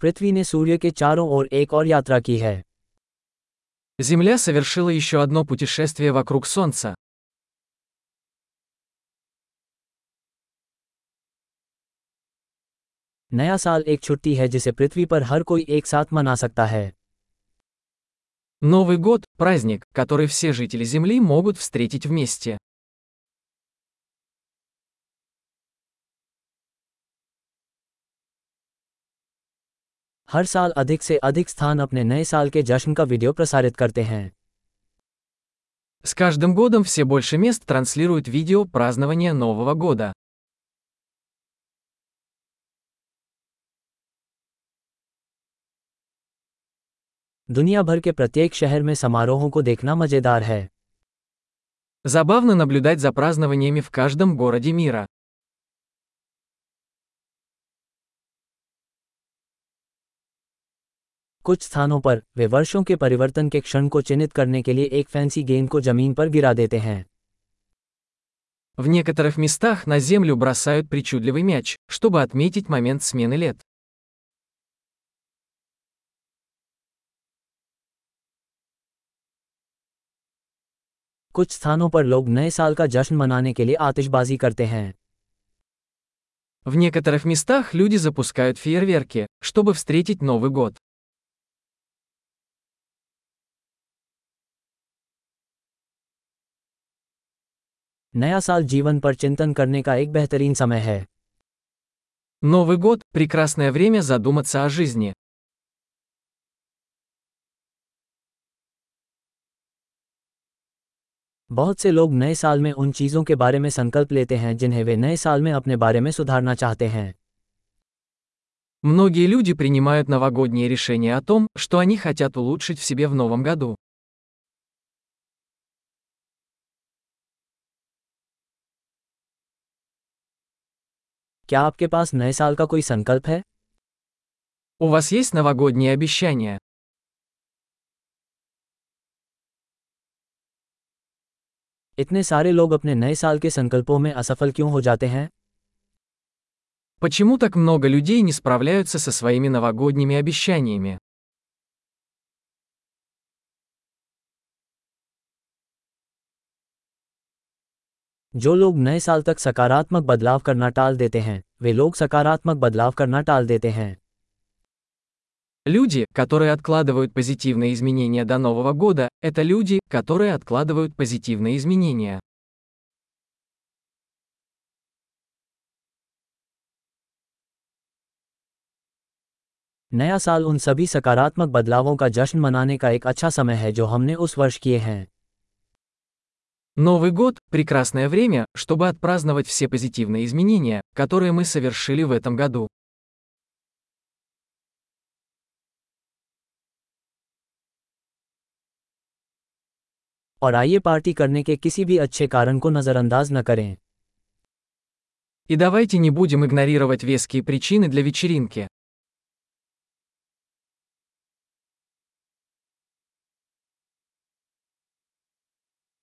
पृथ्वी ने सूर्य के चारों ओर एक और यात्रा की है Земля совершила еще одно путешествие вокруг Солнца. नया साल एक छुट्टी है जिसे पृथ्वी पर हर कोई एक साथ मना सकता है Новый год – праздник, который все жители Земли могут встретить вместе. हर साल अधिक से अधिक स्थान अपने नए साल के जश्न का वीडियो प्रसारित करते हैं С каждым годом все больше мест транслируют видео празднования Нового года. दुनिया भर के प्रत्येक शहर में समारोहों को देखना मजेदार है Забавно наблюдать за празднованиями в каждом городе мира. कुछ स्थानों पर वे वर्षों के परिवर्तन के क्षण को चिन्हित करने के लिए एक फैंसी गेंद को जमीन पर गिरा देते हैं В некоторых местах на землю бросают причудливый мяч, чтобы отметить момент смены лет. कुछ स्थानों पर लोग नए साल का जश्न मनाने के लिए आतिशबाजी करते हैं В некоторых местах люди запускают фейерверки, чтобы встретить Новый год. नया साल जीवन पर चिंतन करने का एक बेहतरीन समय है Новый год – прекрасное время задуматься о жизни. बहुत से लोग नए साल में उन चीज़ों के बारे में संकल्प लेते हैं जिन्हें वे नए साल में अपने बारे में सुधारना चाहते हैं Многие люди принимают новогодние решения о том, что они хотят улучшить в себе в новом году. क्या आपके पास नए साल का कोई संकल्प है У вас есть новогодние обещания? इतने सारे लोग अपने नए साल के संकल्पों में असफल क्यों हो जाते हैं Почему так много людей не справляются со своими новогодними обещаниями? जो लोग नए साल तक सकारात्मक बदलाव करना टाल देते हैं वे लोग सकारात्मक बदलाव करना टाल देते हैं Люди, которые откладывают позитивные изменения до Нового года, это люди, которые откладывают позитивные изменения. नया साल उन सभी सकारात्मक बदलावों का जश्न मनाने का एक अच्छा समय है जो हमने उस वर्ष किए हैं Новый год – прекрасное время, чтобы отпраздновать все позитивные изменения, которые мы совершили в этом году. और आइए पार्टी करने के किसी भी अच्छे कारण को नज़रअंदाज न करें И давайте не будем игнорировать веские причины для вечеринки.